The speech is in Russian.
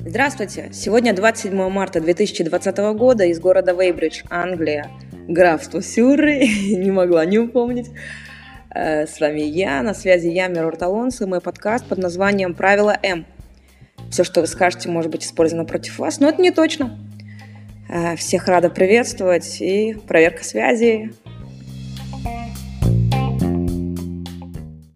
Здравствуйте! Сегодня 27 марта 2020 года из города Вейбридж, Англия, графство Сюррей, не могла не упомнить. Э, с вами я, на связи я, Мирор Талонс, и мой подкаст под названием «Правило М». Все, что вы скажете, может быть использовано против вас, но это не точно. Э, всех рада приветствовать и проверка связи.